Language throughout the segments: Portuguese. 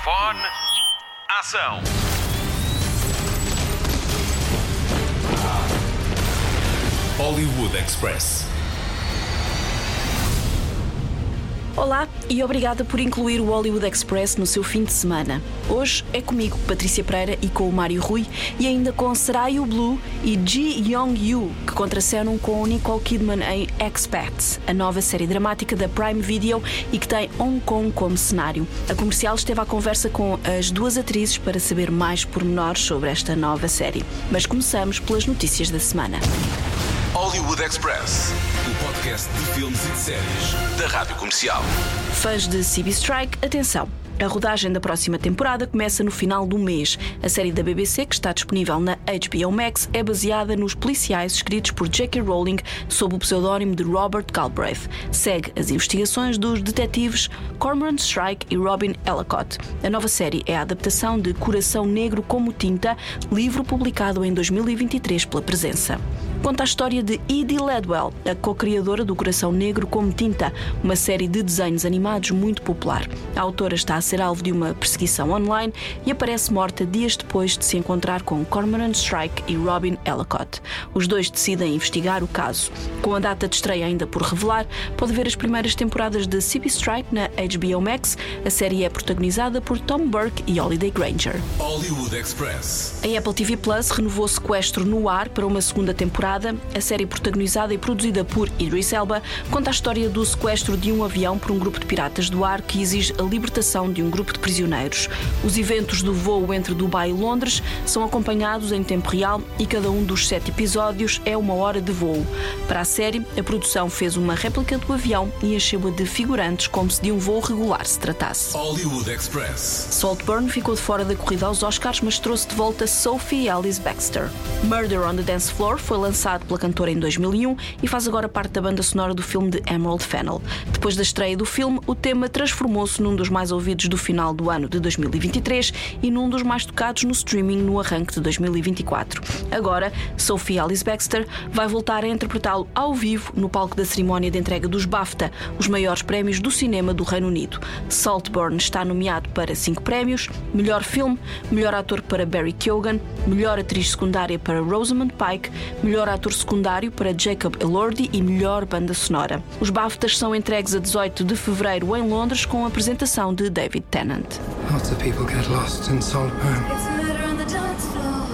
Microfone. Ação. Hollywood Express. Olá e obrigada por incluir o Hollywood Express no seu fim de semana. Hoje é comigo, Patrícia Pereira, e com o Mário Rui, e ainda com Sarayu Blue e Ji Young-yu, que contracenam com Nicole Kidman em Expats, a nova série dramática da Prime Video e que tem Hong Kong como cenário. A comercial esteve à conversa com as duas atrizes para saber mais pormenores sobre esta nova série. Mas começamos pelas notícias da semana. Hollywood Express. O podcast de filmes e de séries da Rádio Comercial. Fãs de CB Strike, atenção! A rodagem da próxima temporada começa no final do mês. A série da BBC, que está disponível na HBO Max, é baseada nos policiais escritos por J.K. Rowling sob o pseudónimo de Robert Galbraith. Segue as investigações dos detetives Cormoran Strike e Robin Ellicott. A nova série é a adaptação de Coração Negro como Tinta, livro publicado em 2023 pela Presença conta a história de Edie Ledwell, a co-criadora do Coração Negro como Tinta, uma série de desenhos animados muito popular. A autora está a ser alvo de uma perseguição online e aparece morta dias depois de se encontrar com Cormoran Strike e Robin Ellicott. Os dois decidem investigar o caso. Com a data de estreia ainda por revelar, pode ver as primeiras temporadas de CB Strike na HBO Max. A série é protagonizada por Tom Burke e Holiday Granger. Hollywood Express. A Apple TV Plus renovou Sequestro no ar para uma segunda temporada. A série protagonizada e produzida por Idris Elba conta a história do sequestro de um avião por um grupo de piratas do ar que exige a libertação de um grupo de prisioneiros. Os eventos do voo entre Dubai e Londres são acompanhados em tempo real e cada um dos sete episódios é uma hora de voo. Para a série, a produção fez uma réplica do avião e encheu-a de figurantes como se de um voo regular se tratasse. Hollywood Express. Saltburn ficou de fora da corrida aos Oscars, mas trouxe de volta Sophie Alice Baxter. Murder on the Dance Floor foi lançado pela cantora em 2001 e faz agora parte da banda sonora do filme de Emerald Fennel. Depois da estreia do filme, o tema transformou-se num dos mais ouvidos do final do ano de 2023 e num dos mais tocados no streaming no arranque de 2024. Agora, Sophie Alice Baxter vai voltar a interpretá-lo ao vivo no palco da cerimónia de entrega dos BAFTA, os maiores prémios do cinema do Reino Unido. Saltburn está nomeado para cinco prémios: melhor filme, melhor ator para Barry Keoghan, melhor atriz secundária para Rosamund Pike, melhor ator secundário para Jacob Elordi e melhor banda sonora. Os BAFTAs são entregues a 18 de fevereiro em Londres com a apresentação de David Tennant. Lots of people get lost in Saltburn. It's a murder on the dance floor.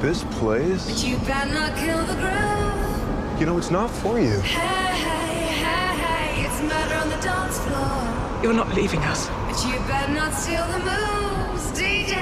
This place, You better not kill the groove. you know, it's not for you. Hey, hey, hey, hey. It's murder on the dance floor. You're not leaving us. But you better not steal the moves, DJ.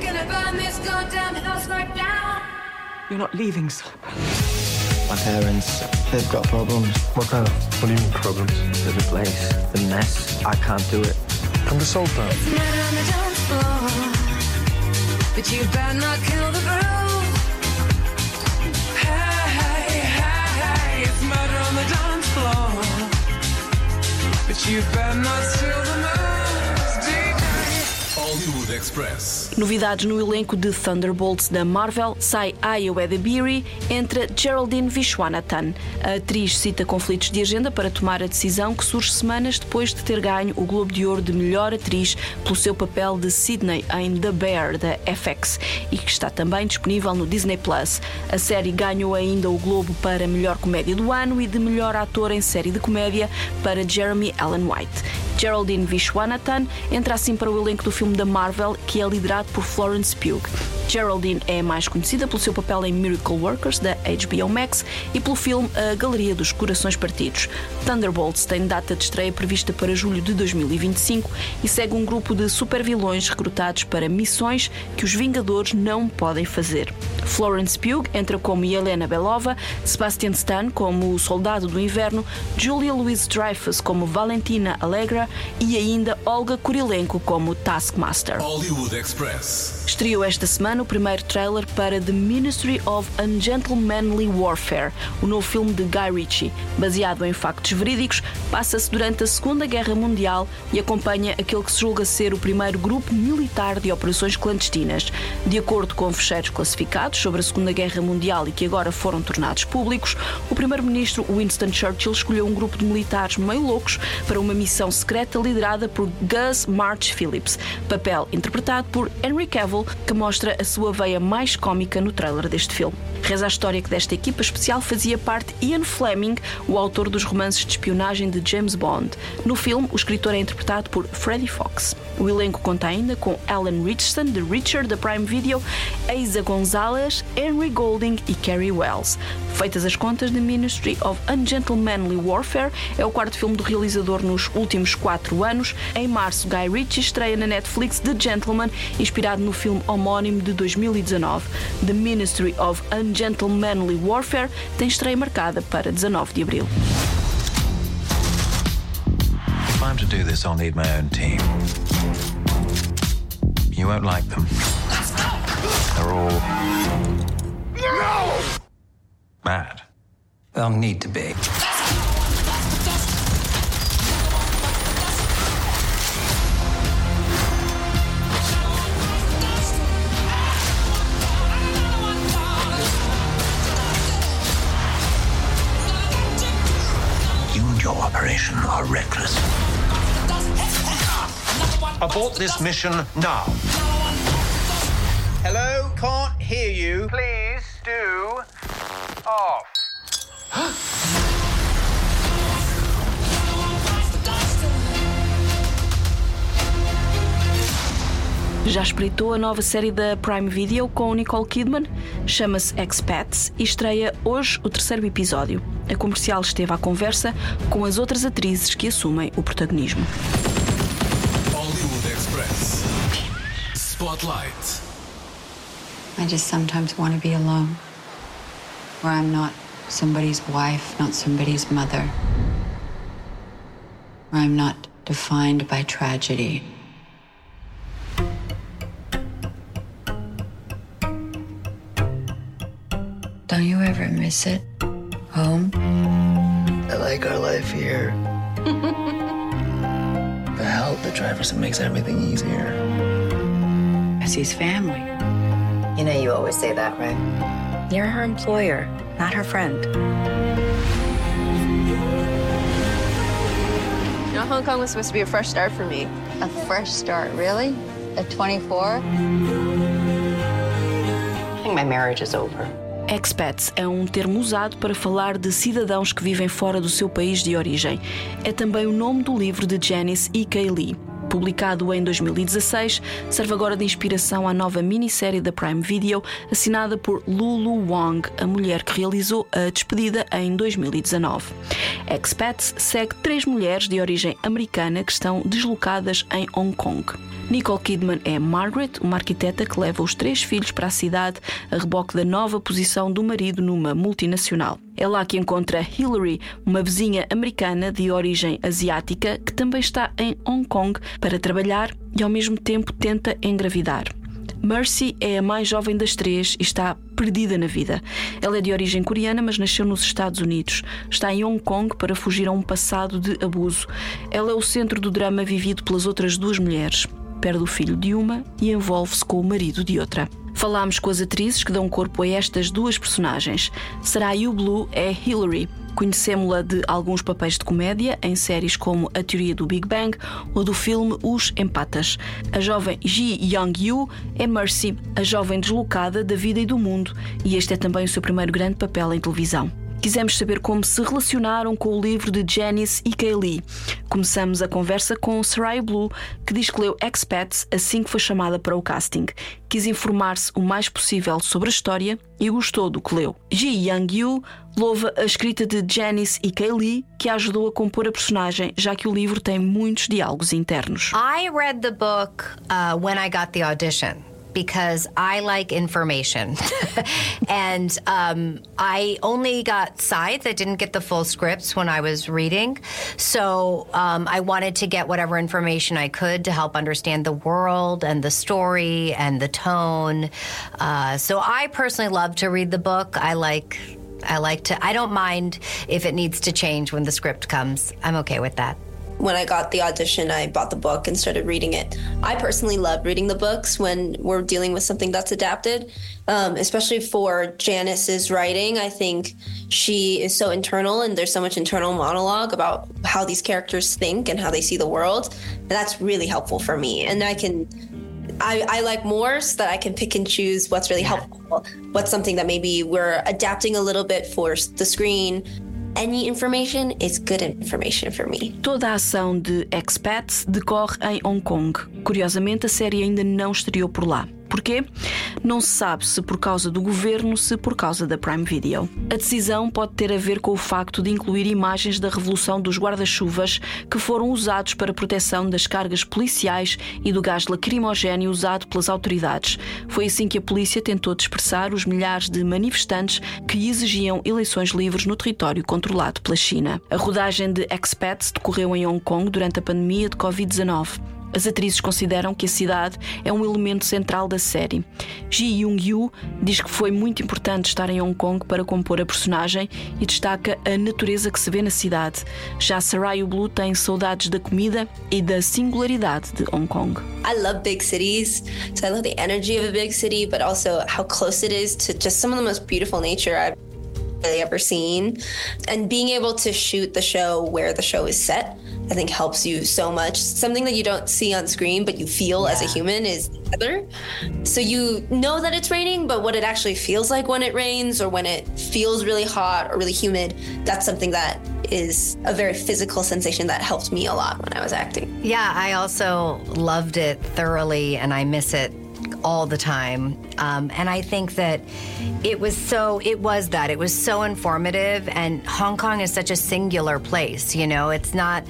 Gonna burn this goddamn house right down. You're not leaving, Saltburn. My parents, they've got problems. What kind of? What do you mean problems? With the place, the mess. I can't do it. Come to Saltburn. It's murder on the dance floor. But you better not kill the groove. Hey, hey, hey, hey, it's murder on the dance floor. But you better not steal the moves, DJ. Hollywood Express. Novidades no elenco de Thunderbolts da Marvel, sai Aya Beery, entra Geraldine Vishwanathan. A atriz cita conflitos de agenda para tomar a decisão que surge semanas depois de ter ganho o Globo de Ouro de melhor atriz pelo seu papel de Sydney em The Bear da FX e que está também disponível no Disney Plus. A série ganhou ainda o Globo para melhor comédia do ano e de melhor ator em série de comédia para Jeremy Allen White. Geraldine Vishwanathan entra assim para o elenco do filme da Marvel, que é liderado por Florence Pugh. Geraldine é mais conhecida pelo seu papel em Miracle Workers, da HBO Max, e pelo filme A Galeria dos Corações Partidos. Thunderbolts tem data de estreia prevista para julho de 2025 e segue um grupo de supervilões recrutados para missões que os Vingadores não podem fazer. Florence Pugh entra como Helena Belova, Sebastian Stan como o Soldado do Inverno, Julia Louis-Dreyfus como Valentina Allegra e ainda Olga Kurilenko como Taskmaster. Hollywood Express. Estreou esta semana o primeiro trailer para The Ministry of Ungentlemanly Warfare, o novo filme de Guy Ritchie. Baseado em factos verídicos, passa-se durante a Segunda Guerra Mundial e acompanha aquele que se julga ser o primeiro grupo militar de operações clandestinas. De acordo com fecheiros classificados sobre a Segunda Guerra Mundial e que agora foram tornados públicos, o primeiro-ministro Winston Churchill escolheu um grupo de militares meio loucos para uma missão secreta liderada por Gus March Phillips, papel interpretado por Henry Cavill, que mostra a sua veia mais cómica no trailer deste filme. Reza a história que desta equipa especial fazia parte Ian Fleming, o autor dos romances de espionagem de James Bond. No filme, o escritor é interpretado por Freddie Fox. O elenco conta ainda com Alan Richardson, de Richard, da Prime Video, Eiza Gonzalez, Henry Golding e Carrie Wells. Feitas as contas, The Ministry of Ungentlemanly Warfare é o quarto filme do realizador nos últimos quatro anos. Em março, Guy Ritchie estreia na Netflix The Gentleman, inspirado no filme homónimo de 2019. The Ministry of Ungentlemanly Warfare tem estreia marcada para 19 de abril. If I'm to do this, I'll need my own team. You won't like them. They're all. Mad. They'll need to be. Are reckless. Abort this mission now. Hello, can't hear you. Please do off. Já espreitou a nova série da Prime Video com Nicole Kidman? Chama-se Expats e estreia hoje o terceiro episódio. A comercial esteve à conversa com as outras atrizes que assumem o protagonismo. Hollywood Express. Spotlight. I just sometimes want to be alone. Where I'm not somebody's wife, not somebody's mother. Where I'm not defined by tragedy. Don't you ever miss it? Home? I like our life here. the help that Jefferson makes everything easier. It's his family. You know, you always say that, right? You're her employer, not her friend. You know, Hong Kong was supposed to be a fresh start for me. A fresh start, really? At 24? I think my marriage is over. Expats é um termo usado para falar de cidadãos que vivem fora do seu país de origem. É também o nome do livro de Janice E. K. Lee. Publicado em 2016, serve agora de inspiração à nova minissérie da Prime Video, assinada por Lulu Wang, a mulher que realizou a despedida em 2019. Expats segue três mulheres de origem americana que estão deslocadas em Hong Kong. Nicole Kidman é Margaret, uma arquiteta que leva os três filhos para a cidade a reboque da nova posição do marido numa multinacional. É lá que encontra Hillary, uma vizinha americana de origem asiática que também está em Hong Kong para trabalhar e ao mesmo tempo tenta engravidar. Mercy é a mais jovem das três e está perdida na vida. Ela é de origem coreana, mas nasceu nos Estados Unidos. Está em Hong Kong para fugir a um passado de abuso. Ela é o centro do drama vivido pelas outras duas mulheres. Perde o filho de uma e envolve-se com o marido de outra. Falámos com as atrizes que dão corpo a estas duas personagens. Sarah Yu Blue é Hillary. Conhecemos-la de alguns papéis de comédia em séries como A Teoria do Big Bang ou do filme Os Empatas. A jovem Ji Young-yu é Mercy, a jovem deslocada da vida e do mundo, e este é também o seu primeiro grande papel em televisão. Quisemos saber como se relacionaram com o livro de Janice e Kaylee. Começamos a conversa com Sarai Blue, que diz que leu Expats assim que foi chamada para o casting. Quis informar-se o mais possível sobre a história e gostou do que leu. Ji Young-yu louva a escrita de Janice e Kaylee, que a ajudou a compor a personagem, já que o livro tem muitos diálogos internos. I read the book uh, when I got the audition. Because I like information. and um, I only got sides. I didn't get the full scripts when I was reading. So um, I wanted to get whatever information I could to help understand the world and the story and the tone. Uh, so I personally love to read the book. I like. I like to. I don't mind if it needs to change when the script comes. I'm okay with that. When I got the audition, I bought the book and started reading it. I personally love reading the books when we're dealing with something that's adapted, um, especially for Janice's writing. I think she is so internal and there's so much internal monologue about how these characters think and how they see the world. And that's really helpful for me. And I can I, I, like more so that I can pick and choose what's really helpful, what's something that maybe we're adapting a little bit for the screen. Any information is good information for me. Toda a ação de Expats decorre em Hong Kong. Curiosamente, a série ainda não estreou por lá. Porquê? Não se sabe se por causa do governo, se por causa da Prime Video. A decisão pode ter a ver com o facto de incluir imagens da revolução dos guarda-chuvas que foram usados para proteção das cargas policiais e do gás lacrimogéneo usado pelas autoridades. Foi assim que a polícia tentou dispersar os milhares de manifestantes que exigiam eleições livres no território controlado pela China. A rodagem de Expats decorreu em Hong Kong durante a pandemia de Covid-19. As atrizes consideram que a cidade é um elemento central da série. Ji Young-yu diz que foi muito importante estar em Hong Kong para compor a personagem e destaca a natureza que se vê na cidade. Já Sarayu Blue tem saudades da comida e da singularidade de Hong Kong. I love big cities, so I love the energy of a big city, but also how close it is to just some of the most beautiful nature I've really ever seen. And being able to shoot the show where the show is set I think helps you so much. Something that you don't see on screen, but you feel yeah. as a human is weather. So you know that it's raining, but what it actually feels like when it rains or when it feels really hot or really humid, that's something that is a very physical sensation that helped me a lot when I was acting. Yeah, I also loved it thoroughly and I miss it all the time. Um, and I think that it was so, it was that. It was so informative. And Hong Kong is such a singular place, you know, it's not,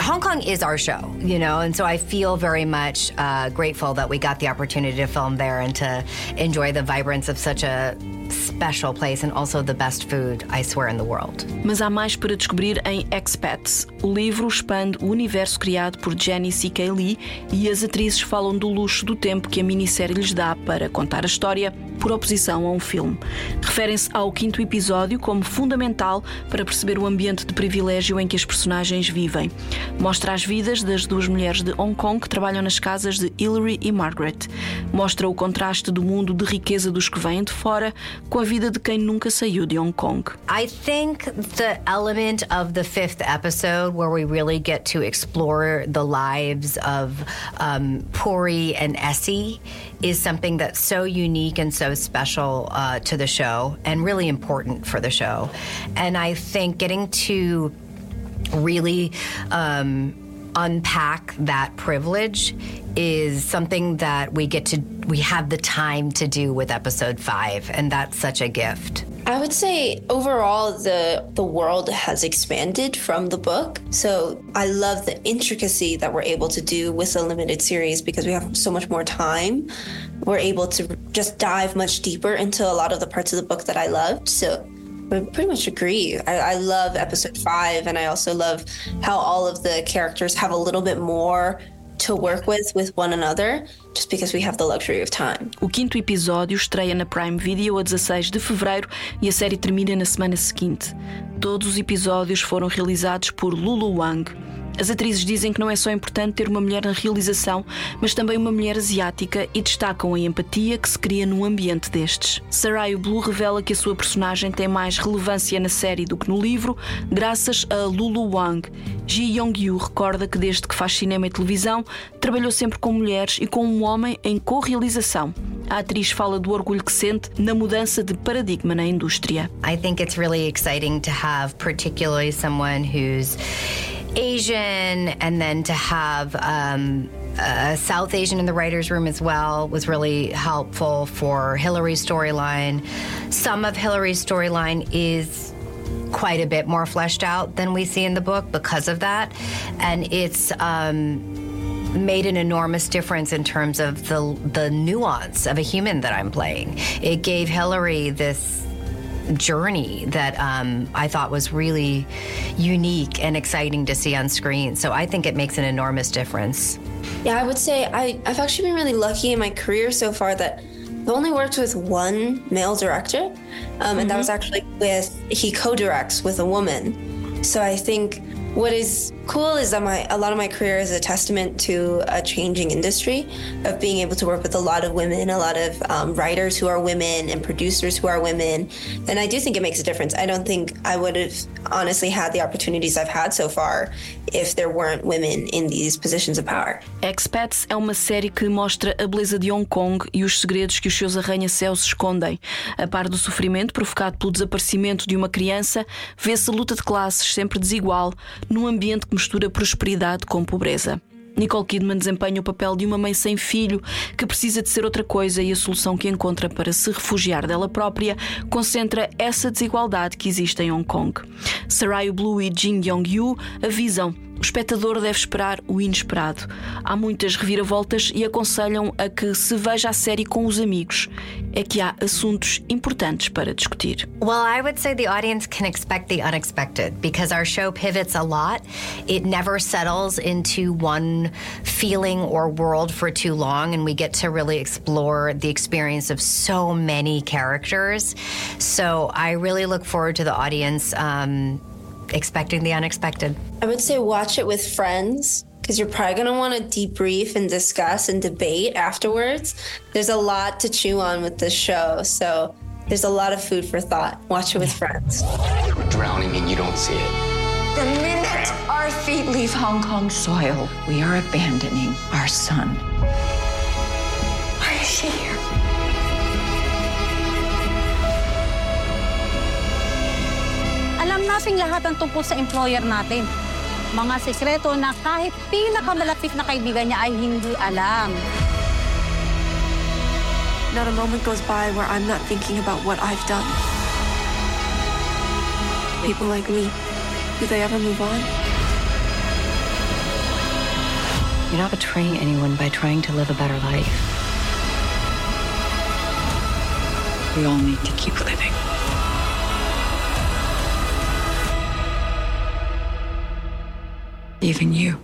Hong Kong is our show, you know, and so I feel very much uh, grateful that we got the opportunity to film there and to enjoy the vibrance of such a special place and also the best food, I swear, in the world. Mas há mais para descobrir em Expats. O livro expande o universo criado por Jenny C.K. Lee e as atrizes falam do luxo do tempo que a minissérie lhes dá para contar a história por oposição a um filme. Referem-se ao quinto episódio como fundamental para perceber o ambiente de privilégio em que as personagens vivem. Mostra as vidas das duas mulheres de Hong Kong que trabalham nas casas de Hillary e Margaret. Mostra o contraste do mundo de riqueza dos que vêm de fora com a vida de quem nunca saiu de Hong Kong. I think the element of the fifth episode where we really get to explore the lives of um, Puri and Essie is something that's so unique and so special uh, to the show and really important for the show. And I think getting to really um, unpack that privilege is something that we get to we have the time to do with episode 5 and that's such a gift. I would say overall the the world has expanded from the book. So I love the intricacy that we're able to do with a limited series because we have so much more time. We're able to just dive much deeper into a lot of the parts of the book that I loved. So we pretty much agree. I, I, love episode five, and I also love how all of the characters have a little bit more to work with with one another just because we have the luxury of time. O quinto episódio estreia na Prime Video a 16 de fevereiro e a série termina na semana seguinte. Todos os episódios foram realizados por Lulu Wang. As atrizes dizem que não é só importante ter uma mulher na realização, mas também uma mulher asiática e destacam a empatia que se cria num ambiente destes. Sarayu Blue revela que a sua personagem tem mais relevância na série do que no livro, graças a Lulu Wang. Ji Yong-yu recorda que desde que faz cinema e televisão, trabalhou sempre com mulheres e com um homem em co-realização. A atriz fala do orgulho que sente na mudança de paradigma na indústria. I think it's really exciting to have particularly someone who's Asian, and then to have um, a South Asian in the writer's room as well was really helpful for Hillary's storyline. Some of Hillary's storyline is quite a bit more fleshed out than we see in the book because of that. And it's um, made an enormous difference in terms of the, the nuance of a human that I'm playing. It gave Hillary this journey that um, I thought was really unique and exciting to see on screen. So I think it makes an enormous difference. Yeah, I would say I, I've actually been really lucky in my career so far that I've only worked with one male director, um, mm-hmm. and that mm-hmm. was actually with he co-directs with a woman. So I think what is cool is that my a lot of my career is a testament to a changing industry of being able to work with a lot of women, a lot of um, writers who are women and producers who are women, and I do think it makes a difference. I don't think I would have honestly had the opportunities I've had so far if there weren't women in these positions of power. Expats é uma série que mostra a beleza de Hong Kong e os segredos que os seus arranha-céus escondem. A par do sofrimento provocado pelo desaparecimento de uma criança, vê-se a luta de classes sempre desigual, num ambiente que mistura prosperidade com pobreza. Nicole Kidman desempenha o papel de uma mãe sem filho que precisa de ser outra coisa e a solução que encontra para se refugiar dela própria concentra essa desigualdade que existe em Hong Kong. Sarayu Blue e Jin Yong-yu avisam o espectador deve esperar o inesperado. Há muitas reviravoltas e aconselham a que se veja a série com os amigos. É que há assuntos importantes para discutir. Well, I would say the audience can expect the unexpected because our show pivots a lot. It never settles into one feeling or world for too long, and we get to really explore the experience of so many characters. So I really look forward to the audience. Um, expecting the unexpected. I would say watch it with friends because you're probably going to want to debrief and discuss and debate afterwards. There's a lot to chew on with this show, so there's a lot of food for thought. Watch it with friends. We're drowning and you don't see it. The minute our feet leave Hong Kong soil, we are abandoning our son. Why is she here? Nating lahat ang tungkol sa employer natin. Mga sekreto na kahit pinakamalapit na kaibigan niya ay hindi alam. Not a moment goes by where I'm not thinking about what I've done. People like me, do they ever move on? You're not betraying anyone by trying to live a better life. We all need to keep living. Even you.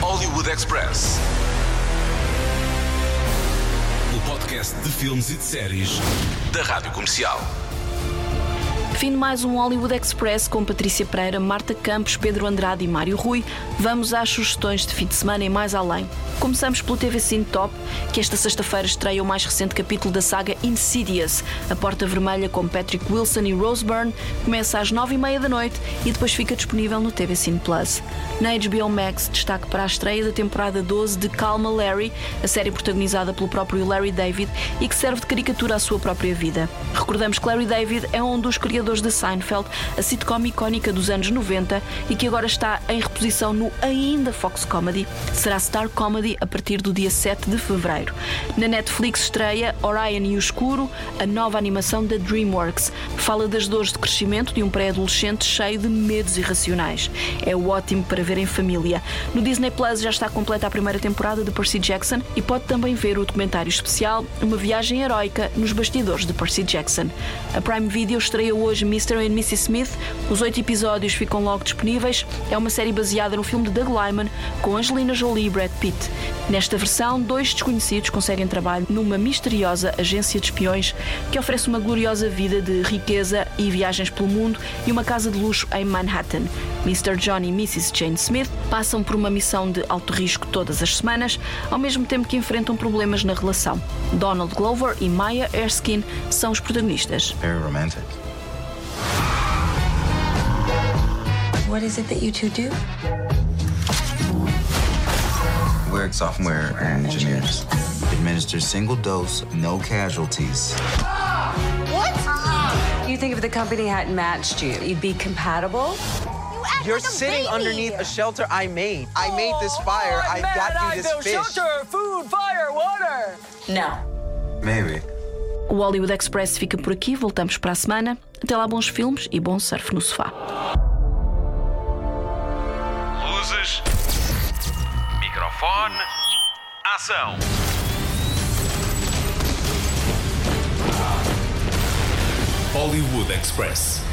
Hollywood Express. O podcast de filmes e de séries da Rádio Comercial. Fim de mais um Hollywood Express com Patrícia Pereira, Marta Campos, Pedro Andrade e Mário Rui. Vamos às sugestões de fim de semana e mais além. Começamos pelo TV Cine Top, que esta sexta-feira estreia o mais recente capítulo da saga Insidious. A Porta Vermelha com Patrick Wilson e Rose Byrne começa às nove e meia da noite e depois fica disponível no TV Cine Plus. Na HBO Max, destaque para a estreia da temporada 12 de Calma Larry, a série protagonizada pelo próprio Larry David e que serve de caricatura à sua própria vida. Recordamos que Larry David é um dos criadores de Seinfeld, a sitcom icónica dos anos 90 e que agora está em reposição no ainda Fox Comedy. Será Star Comedy a partir do dia 7 de fevereiro. Na Netflix estreia Orion e o Escuro, a nova animação da DreamWorks. Fala das dores de crescimento de um pré-adolescente cheio de medos irracionais. É ótimo para ver em família. No Disney Plus já está completa a primeira temporada de Percy Jackson e pode também ver o documentário especial Uma Viagem Heroica nos bastidores de Percy Jackson. A Prime Video estreia hoje Mr. and Mrs. Smith. Os oito episódios ficam logo disponíveis. É uma série baseada no filme de Doug Lyman com Angelina Jolie e Brad Pitt. Nesta versão, dois desconhecidos conseguem trabalho numa misteriosa agência de espiões que oferece uma gloriosa vida de riqueza e viagens pelo mundo e uma casa de luxo em Manhattan. Mr. John e Mrs. Jane Smith passam por uma missão de alto risco todas as semanas, ao mesmo tempo que enfrentam problemas na relação. Donald Glover e Maya Erskine são os protagonistas. Very romantic. What is it that you two do? We're software engineers. Administer single dose, no casualties. What? You think if the company hadn't matched you, you'd be compatible? You're sitting underneath a shelter I made. I made this oh, fire. I got you this fish. Shelter, food, fire, water. No. Maybe. O Hollywood Express fica por aqui, voltamos para a semana. Até lá, bons filmes e bom surf no sofá. Luzes. Microfone. Ação. Hollywood Express.